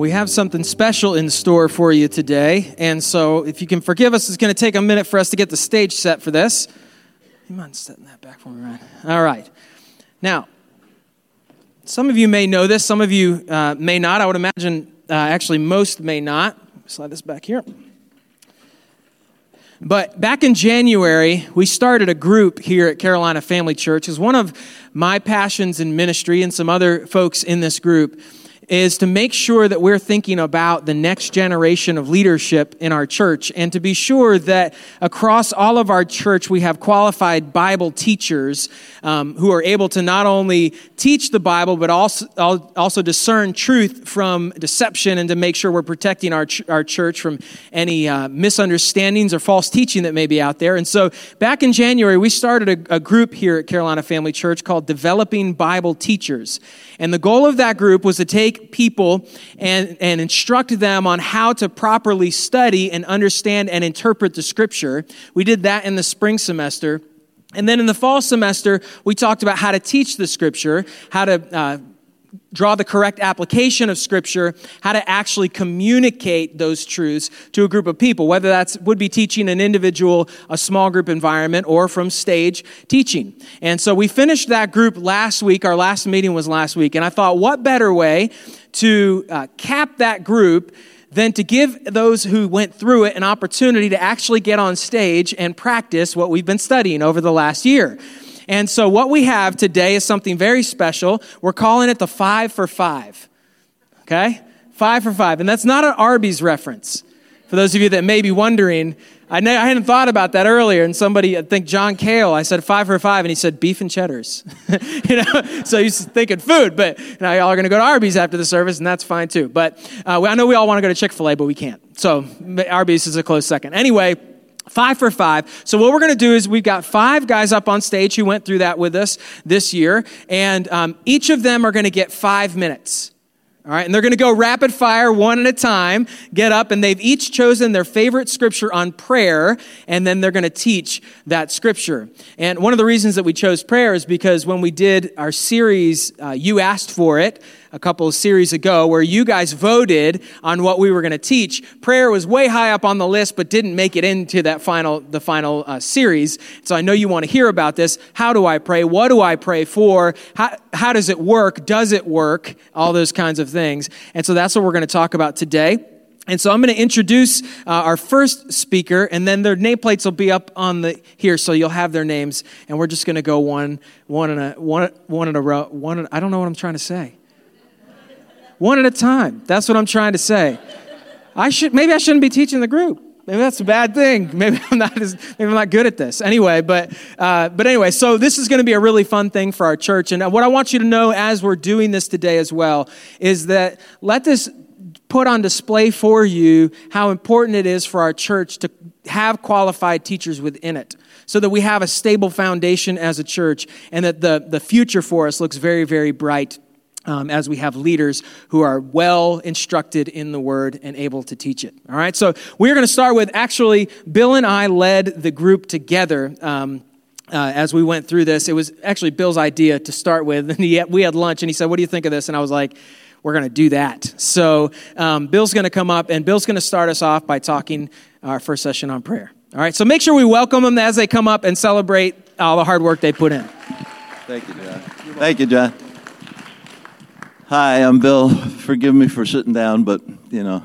we have something special in store for you today. And so, if you can forgive us, it's going to take a minute for us to get the stage set for this. You mind setting that back for me, Ryan? All right. Now, some of you may know this, some of you uh, may not. I would imagine, uh, actually, most may not. Slide this back here. But back in January, we started a group here at Carolina Family Church. It's one of my passions in ministry and some other folks in this group is to make sure that we're thinking about the next generation of leadership in our church and to be sure that across all of our church we have qualified Bible teachers um, who are able to not only teach the Bible but also, also discern truth from deception and to make sure we're protecting our, ch- our church from any uh, misunderstandings or false teaching that may be out there. And so back in January, we started a, a group here at Carolina Family Church called Developing Bible Teachers. And the goal of that group was to take people and, and instruct them on how to properly study and understand and interpret the scripture. We did that in the spring semester. And then in the fall semester, we talked about how to teach the scripture, how to uh, draw the correct application of scripture how to actually communicate those truths to a group of people whether that's would be teaching an individual a small group environment or from stage teaching. And so we finished that group last week. Our last meeting was last week. And i thought what better way to uh, cap that group than to give those who went through it an opportunity to actually get on stage and practice what we've been studying over the last year and so, what we have today is something very special. We're calling it the five for five. Okay? Five for five. And that's not an Arby's reference. For those of you that may be wondering, I, I hadn't thought about that earlier. And somebody, I think John Kale, I said five for five, and he said beef and cheddars. you know, so he's thinking food, but now y'all are going to go to Arby's after the service, and that's fine too. But uh, I know we all want to go to Chick fil A, but we can't. So Arby's is a close second. Anyway, Five for five. So, what we're going to do is we've got five guys up on stage who went through that with us this year, and um, each of them are going to get five minutes. All right, and they're going to go rapid fire one at a time, get up, and they've each chosen their favorite scripture on prayer, and then they're going to teach that scripture. And one of the reasons that we chose prayer is because when we did our series, uh, You Asked for It, a couple of series ago where you guys voted on what we were going to teach. Prayer was way high up on the list, but didn't make it into that final, the final uh, series. So I know you want to hear about this. How do I pray? What do I pray for? How, how does it work? Does it work? All those kinds of things. And so that's what we're going to talk about today. And so I'm going to introduce uh, our first speaker, and then their nameplates will be up on the here, so you'll have their names. And we're just going to go one, one in a one, one in a row. One. In, I don't know what I'm trying to say one at a time. That's what I'm trying to say. I should maybe I shouldn't be teaching the group. Maybe that's a bad thing. Maybe I'm not as, maybe I'm not good at this. Anyway, but uh, but anyway, so this is going to be a really fun thing for our church. And what I want you to know as we're doing this today as well is that let this put on display for you how important it is for our church to have qualified teachers within it so that we have a stable foundation as a church and that the, the future for us looks very, very bright um, as we have leaders who are well instructed in the word and able to teach it. All right, so we're going to start with actually, Bill and I led the group together. Um, uh, as we went through this, it was actually Bill's idea to start with. And he, we had lunch, and he said, What do you think of this? And I was like, We're going to do that. So, um, Bill's going to come up, and Bill's going to start us off by talking our first session on prayer. All right, so make sure we welcome them as they come up and celebrate all the hard work they put in. Thank you, John. Thank you, John. Hi, I'm Bill. Forgive me for sitting down, but you know,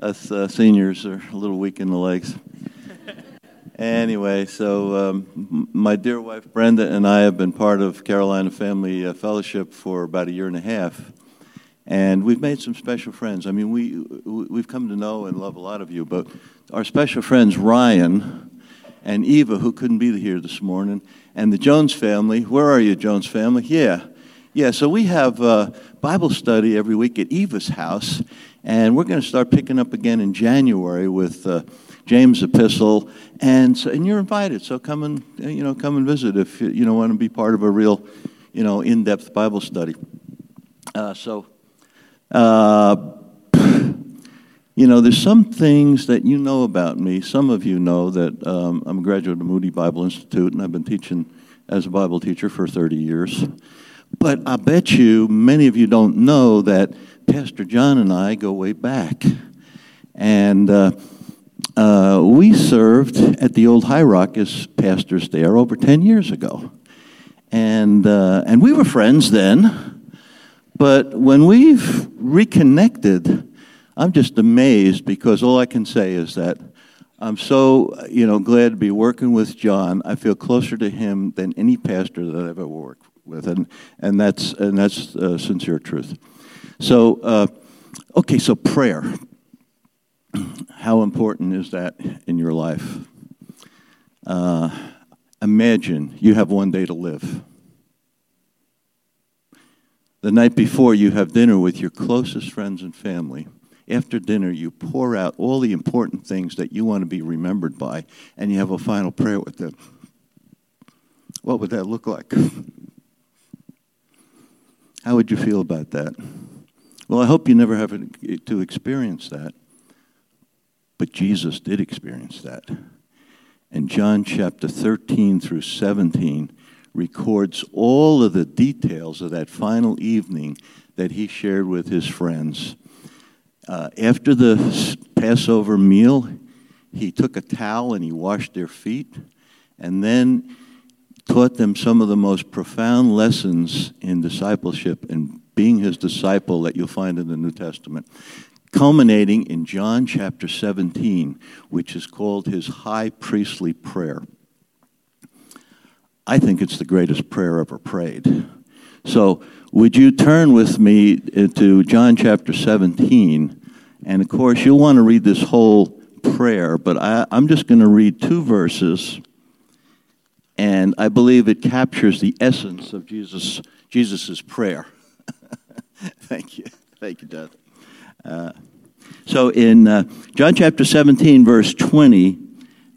us uh, seniors are a little weak in the legs. anyway, so um, my dear wife Brenda and I have been part of Carolina Family uh, Fellowship for about a year and a half, and we've made some special friends. I mean, we we've come to know and love a lot of you, but our special friends Ryan and Eva, who couldn't be here this morning, and the Jones family. Where are you, Jones family? Yeah yeah, so we have a Bible study every week at Eva's house, and we're going to start picking up again in January with uh, James' epistle, and so, and you're invited. So come and you know come and visit if you, you know want to be part of a real you know in-depth Bible study. Uh, so. Uh, you know, there's some things that you know about me. Some of you know that um, I'm a graduate of Moody Bible Institute, and I've been teaching as a Bible teacher for 30 years. But I bet you many of you don't know that Pastor John and I go way back. And uh, uh, we served at the old High Rock as pastors there over 10 years ago. And, uh, and we were friends then. But when we've reconnected, I'm just amazed because all I can say is that I'm so, you know, glad to be working with John. I feel closer to him than any pastor that I've ever worked with, and and that's and that's uh, sincere truth. So, uh, okay, so prayer. How important is that in your life? Uh, imagine you have one day to live. The night before, you have dinner with your closest friends and family after dinner, you pour out all the important things that you want to be remembered by, and you have a final prayer with them. What would that look like? How would you feel about that? Well, I hope you never have to experience that. But Jesus did experience that. And John chapter 13 through 17 records all of the details of that final evening that he shared with his friends uh, after the Passover meal, he took a towel and he washed their feet and then taught them some of the most profound lessons in discipleship and being his disciple that you'll find in the New Testament, culminating in John chapter 17, which is called his high priestly prayer. I think it's the greatest prayer ever prayed. So, would you turn with me uh, to John chapter 17? And of course, you'll want to read this whole prayer, but I, am just going to read two verses, and I believe it captures the essence of Jesus' Jesus's prayer. Thank you. Thank you, Dad. Uh, so in uh, John chapter 17, verse 20,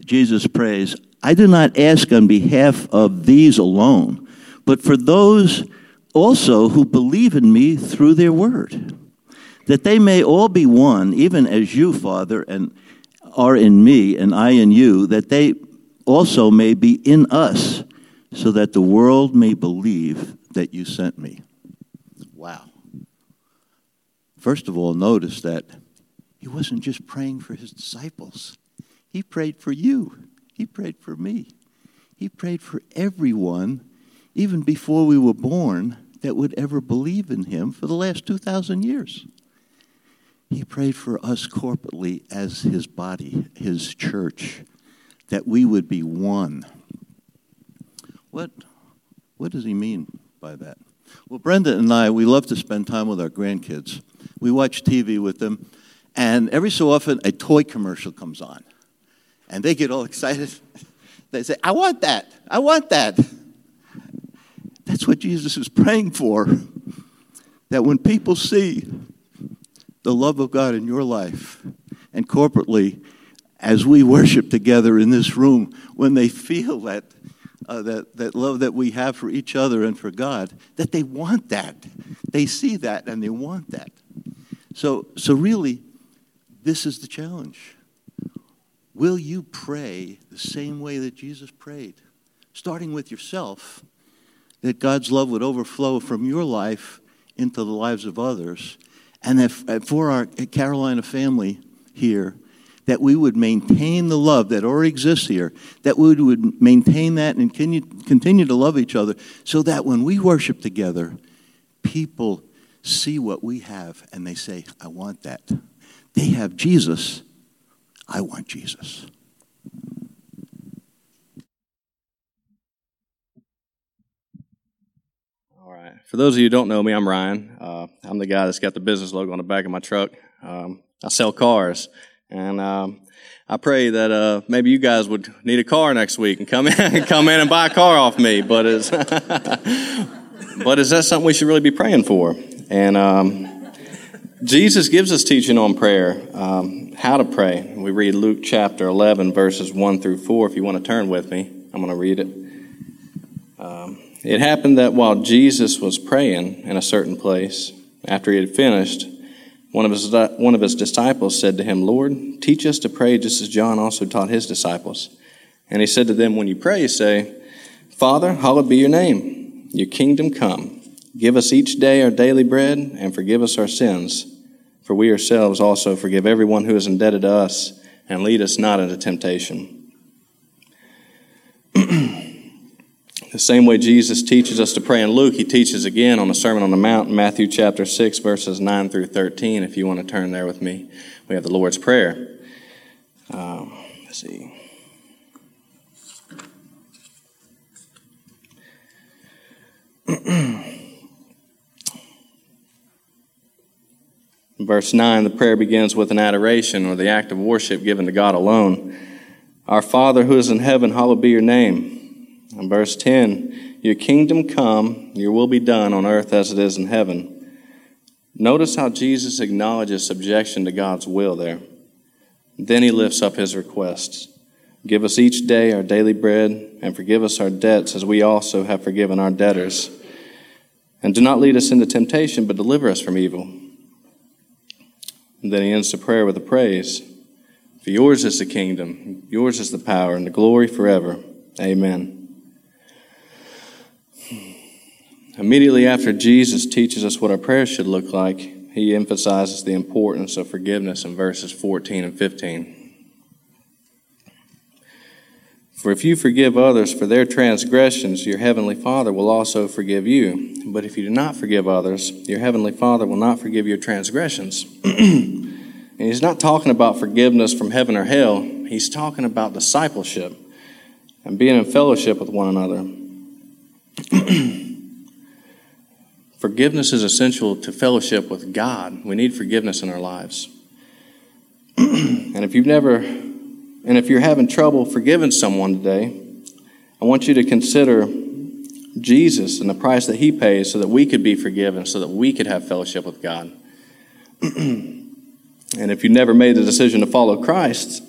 Jesus prays, I do not ask on behalf of these alone, but for those also who believe in me through their word, that they may all be one, even as you, Father, and are in me, and I in you, that they also may be in us, so that the world may believe that you sent me. Wow. First of all, notice that he wasn't just praying for his disciples, he prayed for you, he prayed for me, he prayed for everyone, even before we were born that would ever believe in him for the last 2,000 years. He prayed for us corporately as his body, his church, that we would be one. What, what does he mean by that? Well, Brenda and I, we love to spend time with our grandkids. We watch TV with them, and every so often a toy commercial comes on. And they get all excited. They say, I want that. I want that. That's what Jesus is praying for. That when people see the love of God in your life and corporately, as we worship together in this room, when they feel that, uh, that, that love that we have for each other and for God, that they want that. They see that and they want that. So, so really, this is the challenge. Will you pray the same way that Jesus prayed? Starting with yourself that God's love would overflow from your life into the lives of others. And that for our Carolina family here, that we would maintain the love that already exists here, that we would maintain that and continue, to love each other, so that when we worship together, people see what we have and they say, I want that. They have Jesus, I want Jesus. All right. For those of you who don't know me, I'm Ryan. Uh, I'm the guy that's got the business logo on the back of my truck. Um, I sell cars, and um, I pray that uh, maybe you guys would need a car next week and come in, come in and buy a car off me. But is, but is that something we should really be praying for? And um, Jesus gives us teaching on prayer, um, how to pray. We read Luke chapter 11, verses 1 through 4. If you want to turn with me, I'm going to read it. Um, it happened that while Jesus was praying in a certain place, after he had finished, one of his, one of his disciples said to him, Lord, teach us to pray just as John also taught his disciples. And he said to them, When you pray, say, Father, hallowed be your name. Your kingdom come. Give us each day our daily bread, and forgive us our sins, for we ourselves also forgive everyone who is indebted to us, and lead us not into temptation. the same way Jesus teaches us to pray in Luke, he teaches again on the Sermon on the Mount in Matthew chapter 6, verses 9 through 13. If you want to turn there with me, we have the Lord's Prayer. Um, let's see. verse 9, the prayer begins with an adoration or the act of worship given to God alone. Our Father who is in heaven, hallowed be your name. In verse 10, your kingdom come, your will be done on earth as it is in heaven. Notice how Jesus acknowledges subjection to God's will there. Then he lifts up his requests. Give us each day our daily bread, and forgive us our debts as we also have forgiven our debtors. And do not lead us into temptation, but deliver us from evil. And then he ends the prayer with a praise. For yours is the kingdom, yours is the power, and the glory forever. Amen. Immediately after Jesus teaches us what our prayers should look like, he emphasizes the importance of forgiveness in verses 14 and 15. For if you forgive others for their transgressions, your heavenly Father will also forgive you. But if you do not forgive others, your heavenly Father will not forgive your transgressions. and he's not talking about forgiveness from heaven or hell, he's talking about discipleship and being in fellowship with one another. forgiveness is essential to fellowship with God. We need forgiveness in our lives. and if you've never and if you're having trouble forgiving someone today, I want you to consider Jesus and the price that he pays so that we could be forgiven, so that we could have fellowship with God. and if you've never made the decision to follow Christ,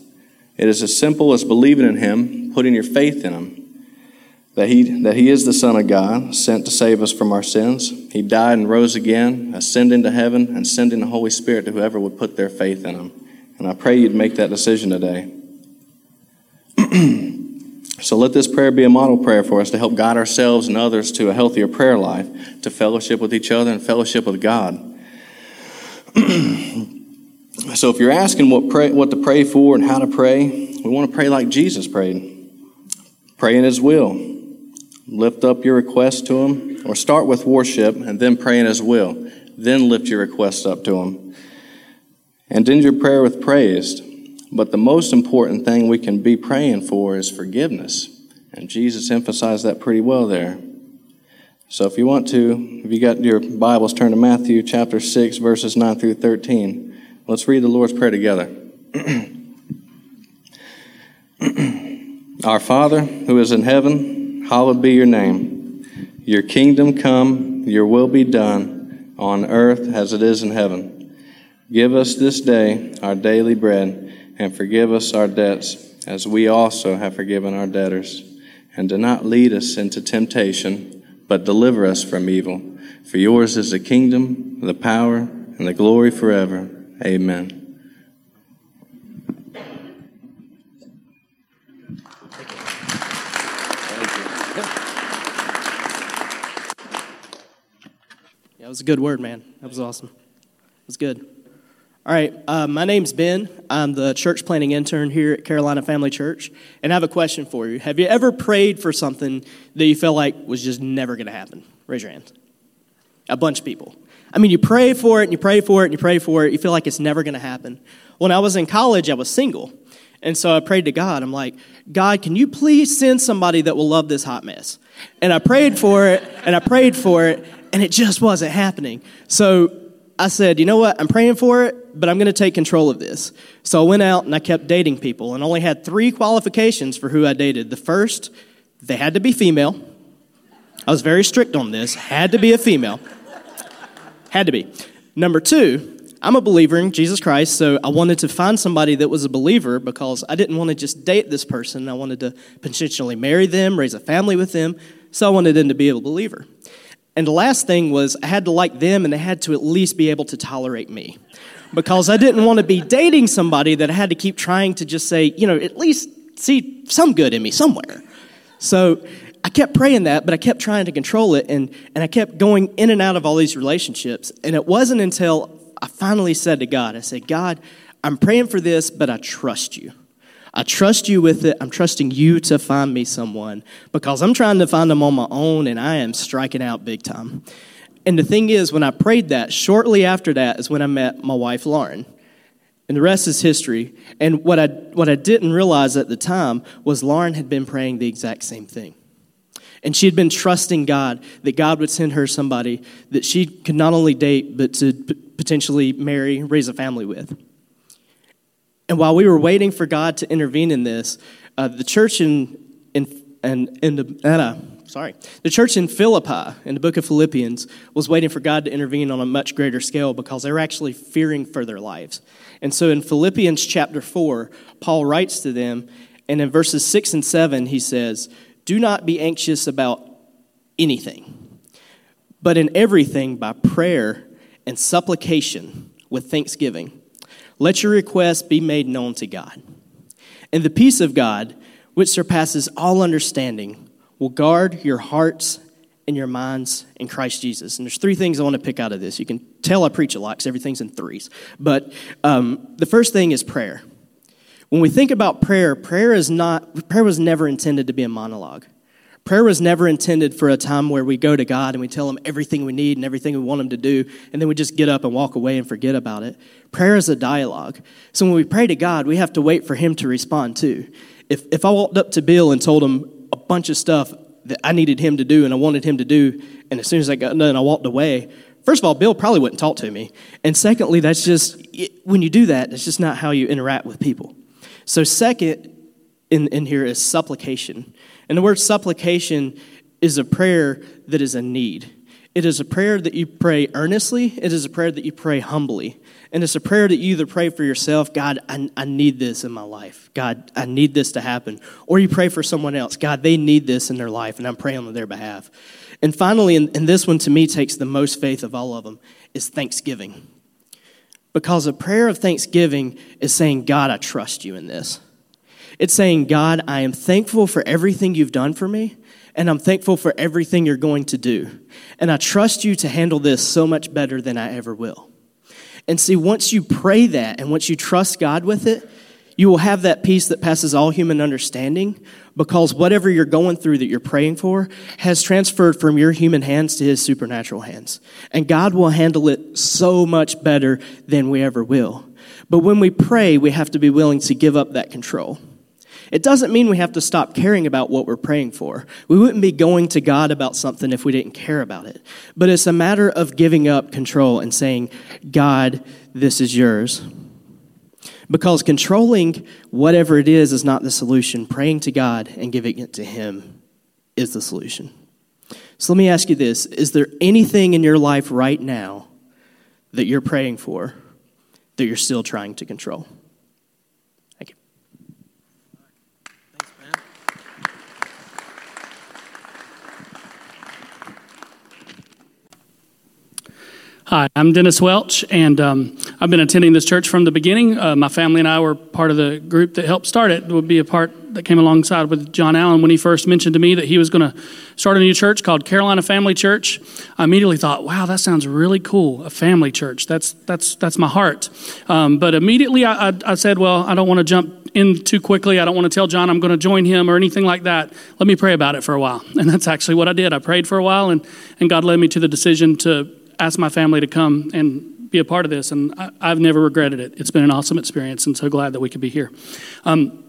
it is as simple as believing in him, putting your faith in him. That he, that he is the Son of God, sent to save us from our sins. He died and rose again, ascending to heaven, and sending the Holy Spirit to whoever would put their faith in him. And I pray you'd make that decision today. so let this prayer be a model prayer for us to help guide ourselves and others to a healthier prayer life, to fellowship with each other and fellowship with God. so if you're asking what, pray, what to pray for and how to pray, we want to pray like Jesus prayed. Pray in His will. Lift up your request to Him, or start with worship and then pray in His will. Then lift your request up to Him. And end your prayer with praise. But the most important thing we can be praying for is forgiveness. And Jesus emphasized that pretty well there. So if you want to, if you got your Bibles, turn to Matthew chapter 6, verses 9 through 13. Let's read the Lord's Prayer together. Our Father, who is in heaven, hallowed be your name. Your kingdom come, your will be done, on earth as it is in heaven. Give us this day our daily bread and forgive us our debts, as we also have forgiven our debtors. And do not lead us into temptation, but deliver us from evil. For yours is the kingdom, the power, and the glory forever. Amen. It was a good word, man. That was awesome. It was good. All right, uh, my name's Ben. I'm the church planning intern here at Carolina Family Church, and I have a question for you. Have you ever prayed for something that you felt like was just never going to happen? Raise your hand. A bunch of people. I mean, you pray for it, and you pray for it, and you pray for it. You feel like it's never going to happen. When I was in college, I was single, and so I prayed to God. I'm like, God, can you please send somebody that will love this hot mess? And I prayed for it, and I prayed for it, and it just wasn't happening. So I said, you know what? I'm praying for it, but I'm going to take control of this. So I went out and I kept dating people and only had three qualifications for who I dated. The first, they had to be female. I was very strict on this. Had to be a female. Had to be. Number two, I'm a believer in Jesus Christ, so I wanted to find somebody that was a believer because I didn't want to just date this person. I wanted to potentially marry them, raise a family with them, so I wanted them to be a believer. And the last thing was, I had to like them and they had to at least be able to tolerate me. Because I didn't want to be dating somebody that I had to keep trying to just say, you know, at least see some good in me somewhere. So I kept praying that, but I kept trying to control it, and, and I kept going in and out of all these relationships. And it wasn't until I finally said to God, I said, God, I'm praying for this, but I trust you. I trust you with it. I'm trusting you to find me someone because I'm trying to find them on my own and I am striking out big time. And the thing is, when I prayed that, shortly after that is when I met my wife, Lauren. And the rest is history. And what I, what I didn't realize at the time was Lauren had been praying the exact same thing. And she had been trusting God that God would send her somebody that she could not only date, but to potentially marry, raise a family with. And while we were waiting for God to intervene in this, uh, the church in, in, in, in the, uh, sorry, the church in Philippi, in the book of Philippians, was waiting for God to intervene on a much greater scale because they were actually fearing for their lives. And so in Philippians chapter 4, Paul writes to them, and in verses 6 and 7, he says, Do not be anxious about anything, but in everything by prayer and supplication with thanksgiving. Let your requests be made known to God. And the peace of God, which surpasses all understanding, will guard your hearts and your minds in Christ Jesus. And there's three things I want to pick out of this. You can tell I preach a lot because everything's in threes. But um, the first thing is prayer. When we think about prayer, prayer is not prayer was never intended to be a monologue. Prayer was never intended for a time where we go to God and we tell him everything we need and everything we want him to do, and then we just get up and walk away and forget about it. Prayer is a dialogue. So when we pray to God, we have to wait for him to respond too. If, if I walked up to Bill and told him a bunch of stuff that I needed him to do and I wanted him to do, and as soon as I got done, I walked away, first of all, Bill probably wouldn't talk to me. And secondly, that's just, when you do that, it's just not how you interact with people. So, second in, in here is supplication. And the word supplication is a prayer that is a need. It is a prayer that you pray earnestly, it is a prayer that you pray humbly. And it's a prayer that you either pray for yourself, God, I, I need this in my life. God, I need this to happen. Or you pray for someone else, God, they need this in their life, and I'm praying on their behalf. And finally, and, and this one to me takes the most faith of all of them, is thanksgiving. Because a prayer of thanksgiving is saying, God, I trust you in this. It's saying, God, I am thankful for everything you've done for me, and I'm thankful for everything you're going to do. And I trust you to handle this so much better than I ever will. And see, once you pray that and once you trust God with it, you will have that peace that passes all human understanding because whatever you're going through that you're praying for has transferred from your human hands to his supernatural hands. And God will handle it so much better than we ever will. But when we pray, we have to be willing to give up that control. It doesn't mean we have to stop caring about what we're praying for. We wouldn't be going to God about something if we didn't care about it. But it's a matter of giving up control and saying, God, this is yours. Because controlling whatever it is is not the solution. Praying to God and giving it to Him is the solution. So let me ask you this Is there anything in your life right now that you're praying for that you're still trying to control? Hi, I'm Dennis Welch, and um, I've been attending this church from the beginning. Uh, my family and I were part of the group that helped start it. Would be a part that came alongside with John Allen when he first mentioned to me that he was going to start a new church called Carolina Family Church. I immediately thought, "Wow, that sounds really cool. A family church. That's that's that's my heart." Um, but immediately I, I, I said, "Well, I don't want to jump in too quickly. I don't want to tell John I'm going to join him or anything like that. Let me pray about it for a while." And that's actually what I did. I prayed for a while, and and God led me to the decision to asked my family to come and be a part of this, and I, have never regretted it. It's been an awesome experience, and so glad that we could be here. Um,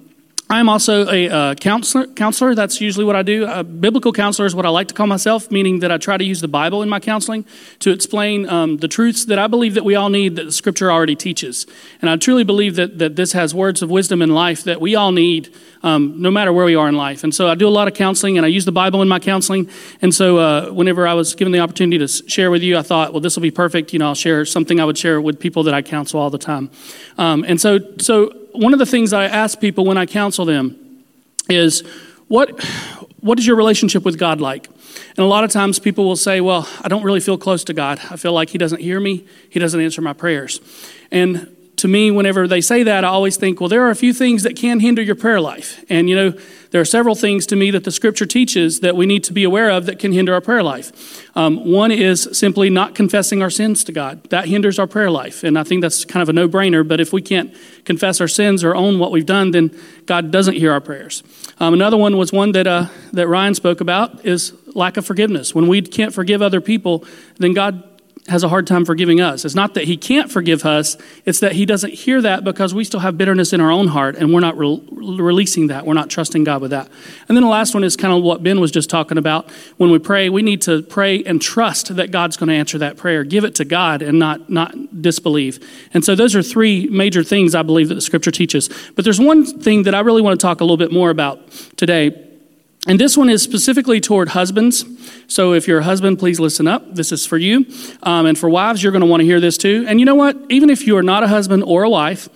I'm also a uh, counselor, counselor. That's usually what I do. A biblical counselor is what I like to call myself, meaning that I try to use the Bible in my counseling to explain um, the truths that I believe that we all need that the Scripture already teaches. And I truly believe that, that this has words of wisdom in life that we all need um, no matter where we are in life. And so I do a lot of counseling, and I use the Bible in my counseling. And so uh, whenever I was given the opportunity to share with you, I thought, well, this will be perfect. You know, I'll share something I would share with people that I counsel all the time. Um, and so, so one of the things I ask people when I counsel them is, what, what is your relationship with God like? And a lot of times people will say, Well, I don't really feel close to God. I feel like He doesn't hear me, He doesn't answer my prayers. And to me, whenever they say that, I always think, well, there are a few things that can hinder your prayer life. And, you know, there are several things to me that the scripture teaches that we need to be aware of that can hinder our prayer life. Um, one is simply not confessing our sins to God. That hinders our prayer life. And I think that's kind of a no brainer. But if we can't confess our sins or own what we've done, then God doesn't hear our prayers. Um, another one was one that, uh, that Ryan spoke about is lack of forgiveness. When we can't forgive other people, then God has a hard time forgiving us. It's not that he can't forgive us, it's that he doesn't hear that because we still have bitterness in our own heart and we're not re- releasing that. We're not trusting God with that. And then the last one is kind of what Ben was just talking about. When we pray, we need to pray and trust that God's going to answer that prayer. Give it to God and not, not disbelieve. And so those are three major things I believe that the scripture teaches. But there's one thing that I really want to talk a little bit more about today. And this one is specifically toward husbands. So if you're a husband, please listen up. This is for you. Um, and for wives, you're going to want to hear this too. And you know what? Even if you are not a husband or a wife,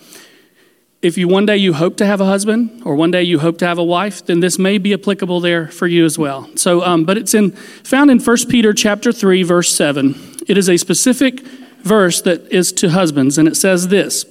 if you one day you hope to have a husband or one day you hope to have a wife, then this may be applicable there for you as well. So, um, but it's in found in 1 Peter chapter 3, verse 7. It is a specific verse that is to husbands, and it says this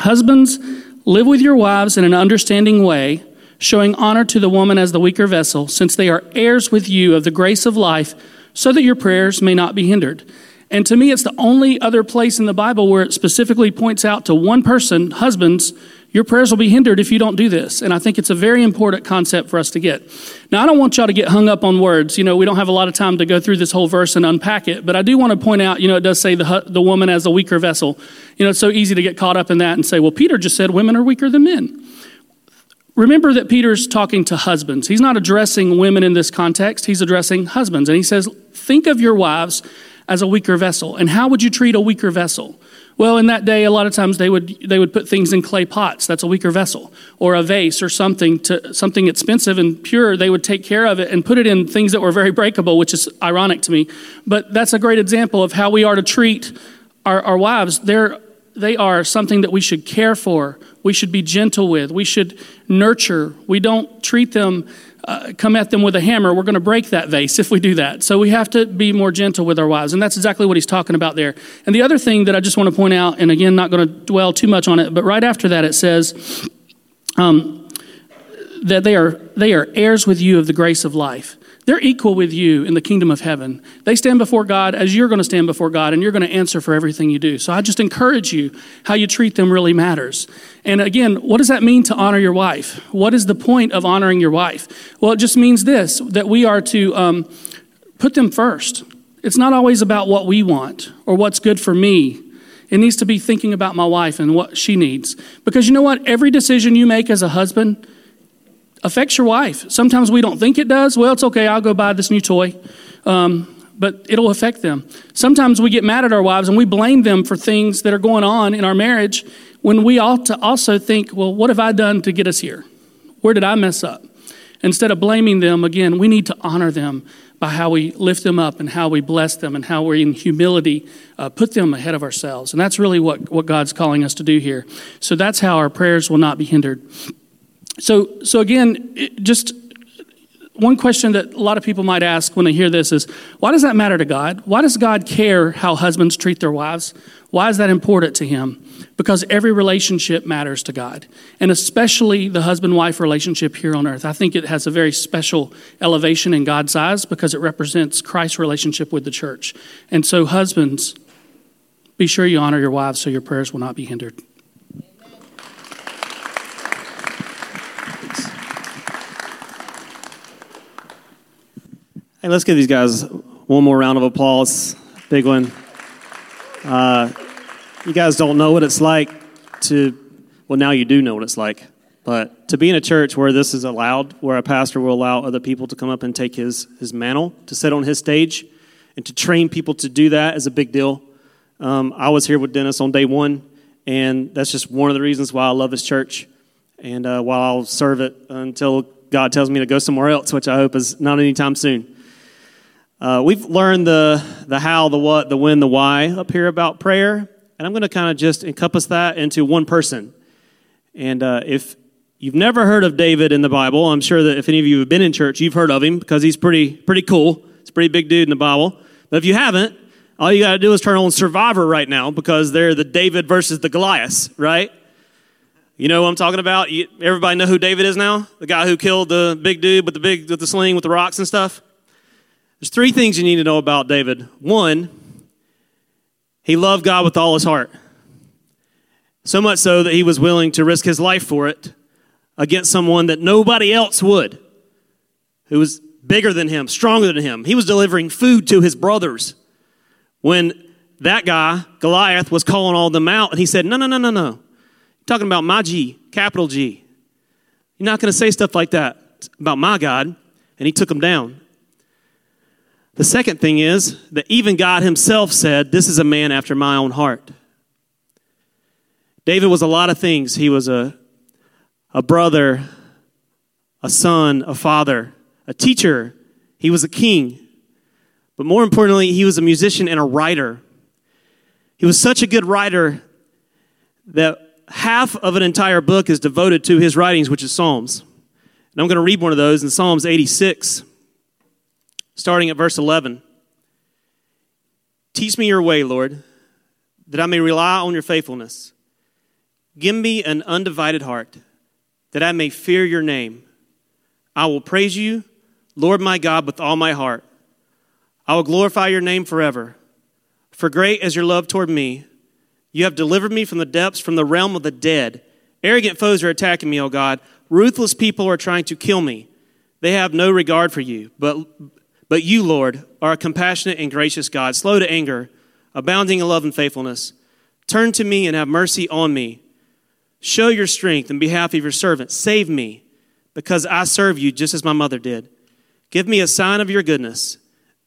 Husbands, live with your wives in an understanding way showing honor to the woman as the weaker vessel, since they are heirs with you of the grace of life, so that your prayers may not be hindered. And to me, it's the only other place in the Bible where it specifically points out to one person, husbands, your prayers will be hindered if you don't do this. And I think it's a very important concept for us to get. Now, I don't want y'all to get hung up on words. You know, we don't have a lot of time to go through this whole verse and unpack it, but I do want to point out, you know, it does say the, the woman as a weaker vessel. You know, it's so easy to get caught up in that and say, well, Peter just said women are weaker than men. Remember that Peter's talking to husbands. He's not addressing women in this context, he's addressing husbands. And he says, Think of your wives as a weaker vessel. And how would you treat a weaker vessel? Well, in that day, a lot of times they would, they would put things in clay pots. That's a weaker vessel. Or a vase or something, to, something expensive and pure. They would take care of it and put it in things that were very breakable, which is ironic to me. But that's a great example of how we are to treat our, our wives. They're, they are something that we should care for, we should be gentle with, we should nurture. We don't treat them, uh, come at them with a hammer. We're going to break that vase if we do that. So we have to be more gentle with our wives. And that's exactly what he's talking about there. And the other thing that I just want to point out, and again, not going to dwell too much on it, but right after that it says um, that they are, they are heirs with you of the grace of life. They're equal with you in the kingdom of heaven. They stand before God as you're going to stand before God, and you're going to answer for everything you do. So I just encourage you how you treat them really matters. And again, what does that mean to honor your wife? What is the point of honoring your wife? Well, it just means this that we are to um, put them first. It's not always about what we want or what's good for me. It needs to be thinking about my wife and what she needs. Because you know what? Every decision you make as a husband, affects your wife. Sometimes we don't think it does. Well, it's okay, I'll go buy this new toy. Um, but it'll affect them. Sometimes we get mad at our wives and we blame them for things that are going on in our marriage when we ought to also think, well, what have I done to get us here? Where did I mess up? Instead of blaming them, again, we need to honor them by how we lift them up and how we bless them and how we, in humility, uh, put them ahead of ourselves. And that's really what, what God's calling us to do here. So that's how our prayers will not be hindered. So, so again, just one question that a lot of people might ask when they hear this is why does that matter to God? Why does God care how husbands treat their wives? Why is that important to Him? Because every relationship matters to God, and especially the husband wife relationship here on earth. I think it has a very special elevation in God's eyes because it represents Christ's relationship with the church. And so, husbands, be sure you honor your wives so your prayers will not be hindered. Hey, let's give these guys one more round of applause. Big one. Uh, you guys don't know what it's like to, well, now you do know what it's like, but to be in a church where this is allowed, where a pastor will allow other people to come up and take his, his mantle, to sit on his stage, and to train people to do that is a big deal. Um, I was here with Dennis on day one, and that's just one of the reasons why I love this church and uh, why I'll serve it until God tells me to go somewhere else, which I hope is not anytime soon. Uh, we've learned the, the how, the what, the when, the why up here about prayer, and I'm going to kind of just encompass that into one person. And uh, if you've never heard of David in the Bible, I'm sure that if any of you have been in church, you've heard of him because he's pretty, pretty cool. He's a pretty big dude in the Bible. But if you haven't, All you got to do is turn on Survivor right now because they're the David versus the Goliath, right? You know what I'm talking about? You, everybody know who David is now? The guy who killed the big dude with the big with the sling with the rocks and stuff. There's three things you need to know about David. One, he loved God with all his heart. So much so that he was willing to risk his life for it against someone that nobody else would, who was bigger than him, stronger than him. He was delivering food to his brothers when that guy, Goliath, was calling all them out, and he said, No, no, no, no, no. You're talking about my G, capital G. You're not going to say stuff like that about my God. And he took him down. The second thing is that even God himself said, This is a man after my own heart. David was a lot of things. He was a, a brother, a son, a father, a teacher. He was a king. But more importantly, he was a musician and a writer. He was such a good writer that half of an entire book is devoted to his writings, which is Psalms. And I'm going to read one of those in Psalms 86, starting at verse 11. Teach me your way, Lord, that I may rely on your faithfulness. Give me an undivided heart, that I may fear your name. I will praise you, Lord my God, with all my heart. I will glorify your name forever. For great is your love toward me. You have delivered me from the depths, from the realm of the dead. Arrogant foes are attacking me, O God. Ruthless people are trying to kill me. They have no regard for you. But, but you, Lord, are a compassionate and gracious God, slow to anger, abounding in love and faithfulness. Turn to me and have mercy on me. Show your strength in behalf of your servant. Save me, because I serve you just as my mother did. Give me a sign of your goodness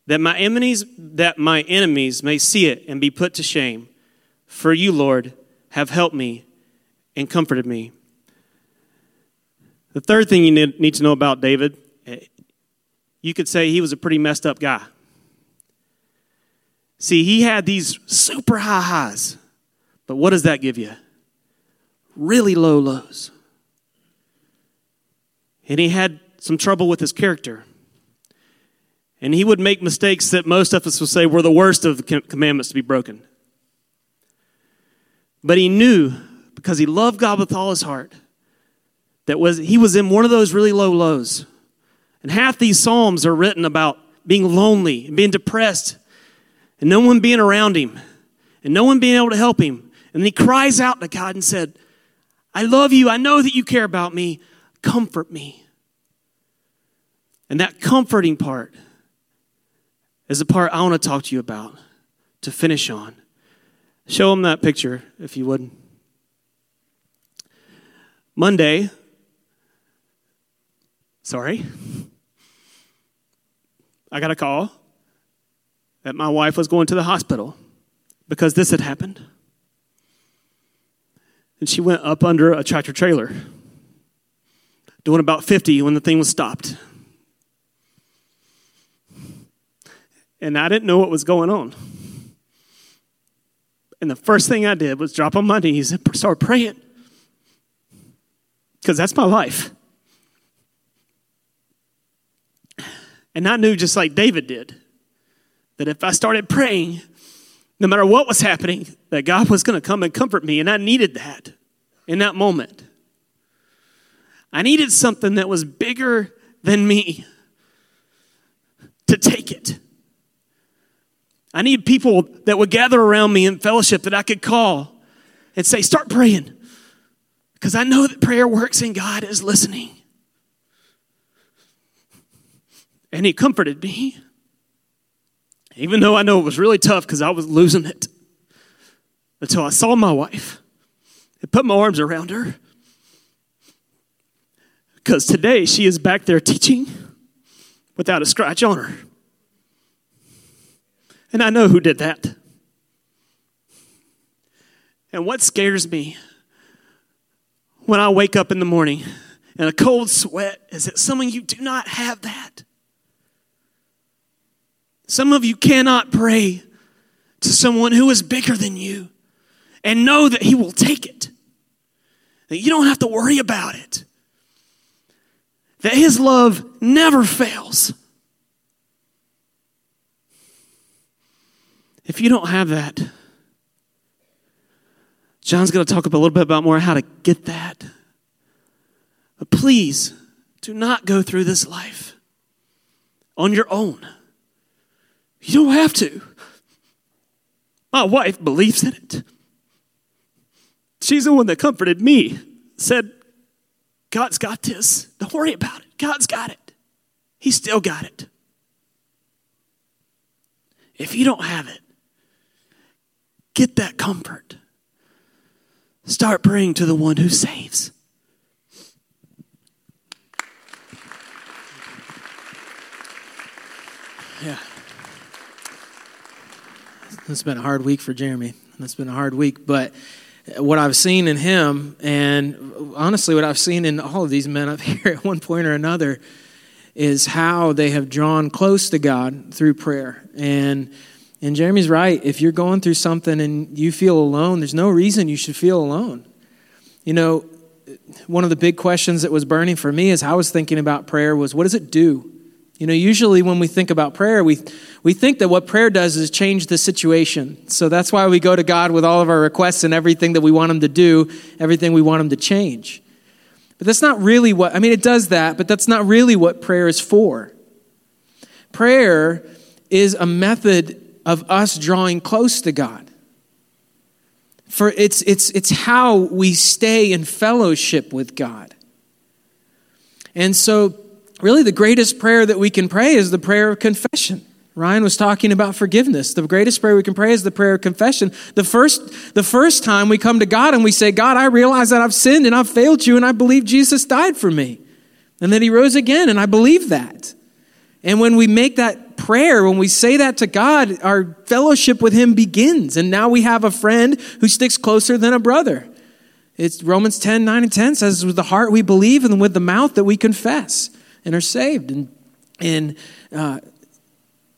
that my enemies that my enemies may see it and be put to shame for you lord have helped me and comforted me the third thing you need to know about david you could say he was a pretty messed up guy see he had these super high highs but what does that give you really low lows and he had some trouble with his character and he would make mistakes that most of us would say were the worst of the commandments to be broken. But he knew, because he loved God with all his heart, that was he was in one of those really low lows. And half these psalms are written about being lonely and being depressed and no one being around him and no one being able to help him. And he cries out to God and said, I love you. I know that you care about me. Comfort me. And that comforting part is the part I want to talk to you about to finish on. Show them that picture, if you would. Monday, sorry, I got a call that my wife was going to the hospital because this had happened. And she went up under a tractor trailer, doing about 50 when the thing was stopped. and I didn't know what was going on. And the first thing I did was drop on my knees and start praying. Because that's my life. And I knew, just like David did, that if I started praying, no matter what was happening, that God was going to come and comfort me. And I needed that in that moment. I needed something that was bigger than me to take it. I need people that would gather around me in fellowship that I could call and say, Start praying. Because I know that prayer works and God is listening. And He comforted me. Even though I know it was really tough because I was losing it until I saw my wife and put my arms around her. Because today she is back there teaching without a scratch on her. And I know who did that. And what scares me when I wake up in the morning and a cold sweat is that some of you do not have that. Some of you cannot pray to someone who is bigger than you and know that he will take it. That you don't have to worry about it. That his love never fails. If you don't have that, John's going to talk a little bit about more how to get that. But please do not go through this life on your own. You don't have to. My wife believes in it. She's the one that comforted me, said, God's got this. Don't worry about it. God's got it. He's still got it. If you don't have it, get that comfort. Start praying to the one who saves. Yeah. It's been a hard week for Jeremy. It's been a hard week, but what I've seen in him, and honestly, what I've seen in all of these men up here at one point or another, is how they have drawn close to God through prayer. And and Jeremy's right. If you're going through something and you feel alone, there's no reason you should feel alone. You know, one of the big questions that was burning for me as I was thinking about prayer was what does it do? You know, usually when we think about prayer, we, we think that what prayer does is change the situation. So that's why we go to God with all of our requests and everything that we want Him to do, everything we want Him to change. But that's not really what, I mean, it does that, but that's not really what prayer is for. Prayer is a method of us drawing close to God. For it's, it's, it's how we stay in fellowship with God. And so, really, the greatest prayer that we can pray is the prayer of confession. Ryan was talking about forgiveness. The greatest prayer we can pray is the prayer of confession. The first, the first time we come to God and we say, God, I realize that I've sinned and I've failed you, and I believe Jesus died for me and that he rose again, and I believe that. And when we make that prayer, when we say that to God, our fellowship with Him begins. And now we have a friend who sticks closer than a brother. It's Romans 10, 9, and 10 says, with the heart we believe and with the mouth that we confess and are saved. And, and, uh,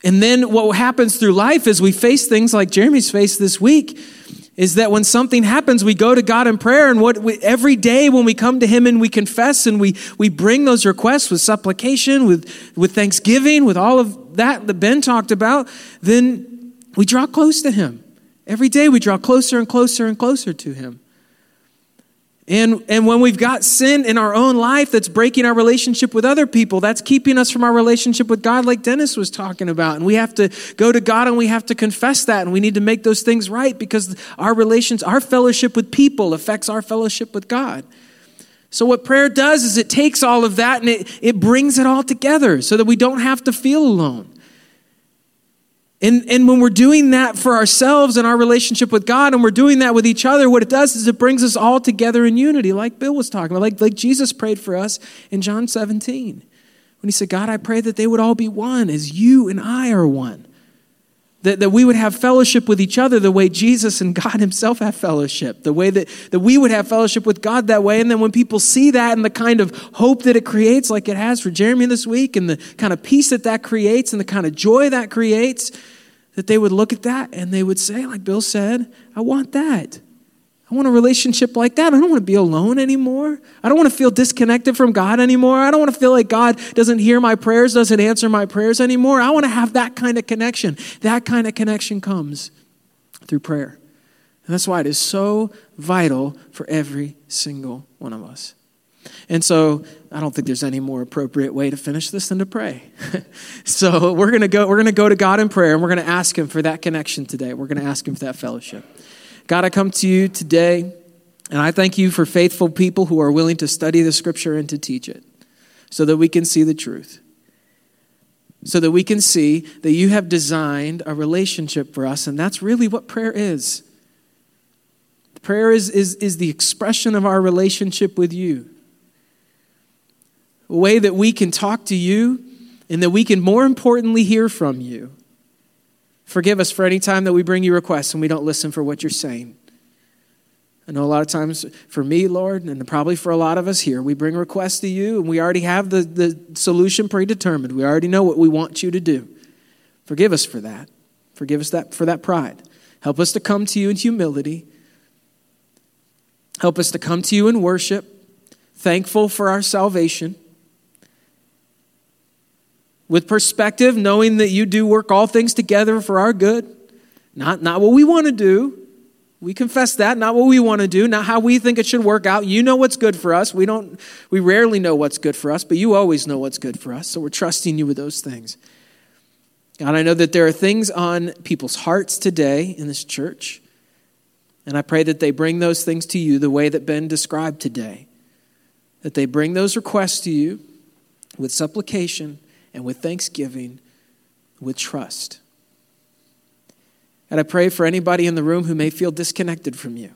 and then what happens through life is we face things like Jeremy's faced this week is that when something happens, we go to God in prayer, and what we, every day when we come to Him and we confess and we, we bring those requests with supplication, with, with thanksgiving, with all of that that Ben talked about, then we draw close to Him. Every day we draw closer and closer and closer to Him. And, and when we've got sin in our own life that's breaking our relationship with other people, that's keeping us from our relationship with God, like Dennis was talking about. And we have to go to God and we have to confess that. And we need to make those things right because our relations, our fellowship with people affects our fellowship with God. So, what prayer does is it takes all of that and it, it brings it all together so that we don't have to feel alone. And, and when we're doing that for ourselves and our relationship with God, and we're doing that with each other, what it does is it brings us all together in unity, like Bill was talking about, like, like Jesus prayed for us in John 17. When he said, God, I pray that they would all be one as you and I are one. That, that we would have fellowship with each other the way Jesus and God Himself have fellowship, the way that, that we would have fellowship with God that way. And then when people see that and the kind of hope that it creates, like it has for Jeremy this week, and the kind of peace that that creates, and the kind of joy that creates, that they would look at that and they would say, like Bill said, I want that. I want a relationship like that. I don't want to be alone anymore. I don't want to feel disconnected from God anymore. I don't want to feel like God doesn't hear my prayers, doesn't answer my prayers anymore. I want to have that kind of connection. That kind of connection comes through prayer. And that's why it is so vital for every single one of us. And so I don't think there's any more appropriate way to finish this than to pray. so we're going to go we're going to go to God in prayer and we're going to ask him for that connection today. We're going to ask him for that fellowship. God, I come to you today and I thank you for faithful people who are willing to study the scripture and to teach it so that we can see the truth. So that we can see that you have designed a relationship for us and that's really what prayer is. Prayer is, is, is the expression of our relationship with you a way that we can talk to you and that we can, more importantly, hear from you. Forgive us for any time that we bring you requests and we don't listen for what you're saying. I know a lot of times for me, Lord, and probably for a lot of us here, we bring requests to you and we already have the, the solution predetermined. We already know what we want you to do. Forgive us for that. Forgive us that for that pride. Help us to come to you in humility. Help us to come to you in worship, thankful for our salvation with perspective, knowing that you do work all things together for our good, Not, not what we want to do. We confess that, not what we want to do, not how we think it should work out. You know what's good for us. We don't we rarely know what's good for us, but you always know what's good for us. So we're trusting you with those things. God, I know that there are things on people's hearts today in this church. And I pray that they bring those things to you the way that Ben described today. That they bring those requests to you with supplication and with thanksgiving, with trust. And I pray for anybody in the room who may feel disconnected from you.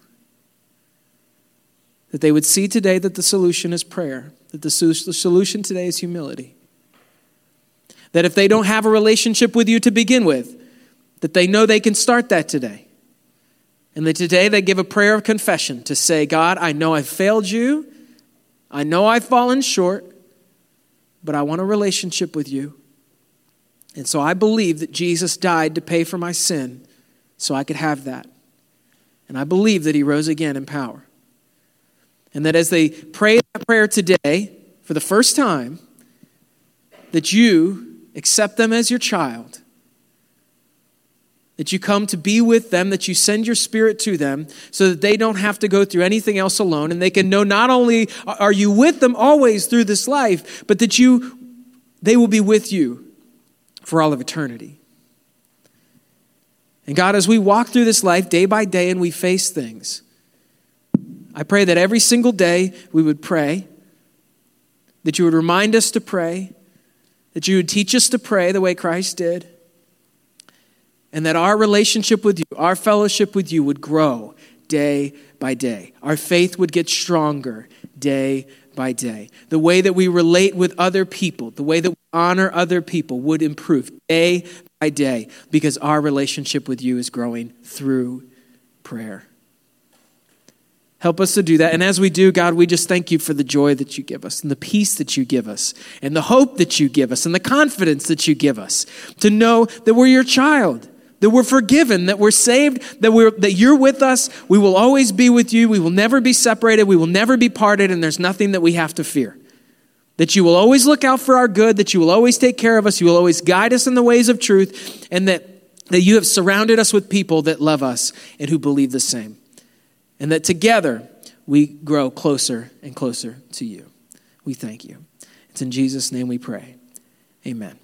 That they would see today that the solution is prayer, that the solution today is humility. That if they don't have a relationship with you to begin with, that they know they can start that today. And that today they give a prayer of confession to say, God, I know I've failed you. I know I've fallen short, but I want a relationship with you. And so I believe that Jesus died to pay for my sin so I could have that. And I believe that he rose again in power. And that as they pray that prayer today, for the first time, that you accept them as your child, that you come to be with them, that you send your spirit to them so that they don't have to go through anything else alone and they can know not only are you with them always through this life, but that you they will be with you for all of eternity. And God, as we walk through this life day by day and we face things, I pray that every single day we would pray, that you would remind us to pray, that you would teach us to pray the way Christ did, and that our relationship with you, our fellowship with you would grow day by day. Our faith would get stronger day by day. The way that we relate with other people, the way that we honor other people would improve day by day because our relationship with you is growing through prayer. Help us to do that. And as we do, God, we just thank you for the joy that you give us and the peace that you give us and the hope that you give us and the confidence that you give us to know that we're your child, that we're forgiven, that we're saved, that, we're, that you're with us. We will always be with you. We will never be separated. We will never be parted, and there's nothing that we have to fear that you will always look out for our good, that you will always take care of us, you will always guide us in the ways of truth, and that, that you have surrounded us with people that love us and who believe the same. And that together we grow closer and closer to you. We thank you. It's in Jesus' name we pray. Amen.